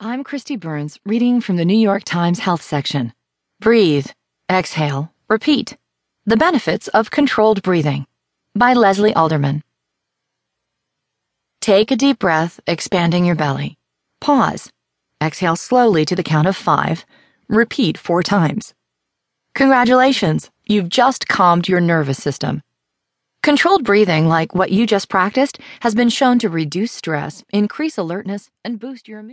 I'm Kristi Burns, reading from the New York Times Health section. Breathe, exhale, repeat. The benefits of controlled breathing by Lesley Alderman. Take a deep breath, expanding your belly. Pause. Exhale slowly to the count of five. Repeat four times. Congratulations, you've just calmed your nervous system. Controlled breathing, like what you just practiced, has been shown to reduce stress, increase alertness, and boost your immune.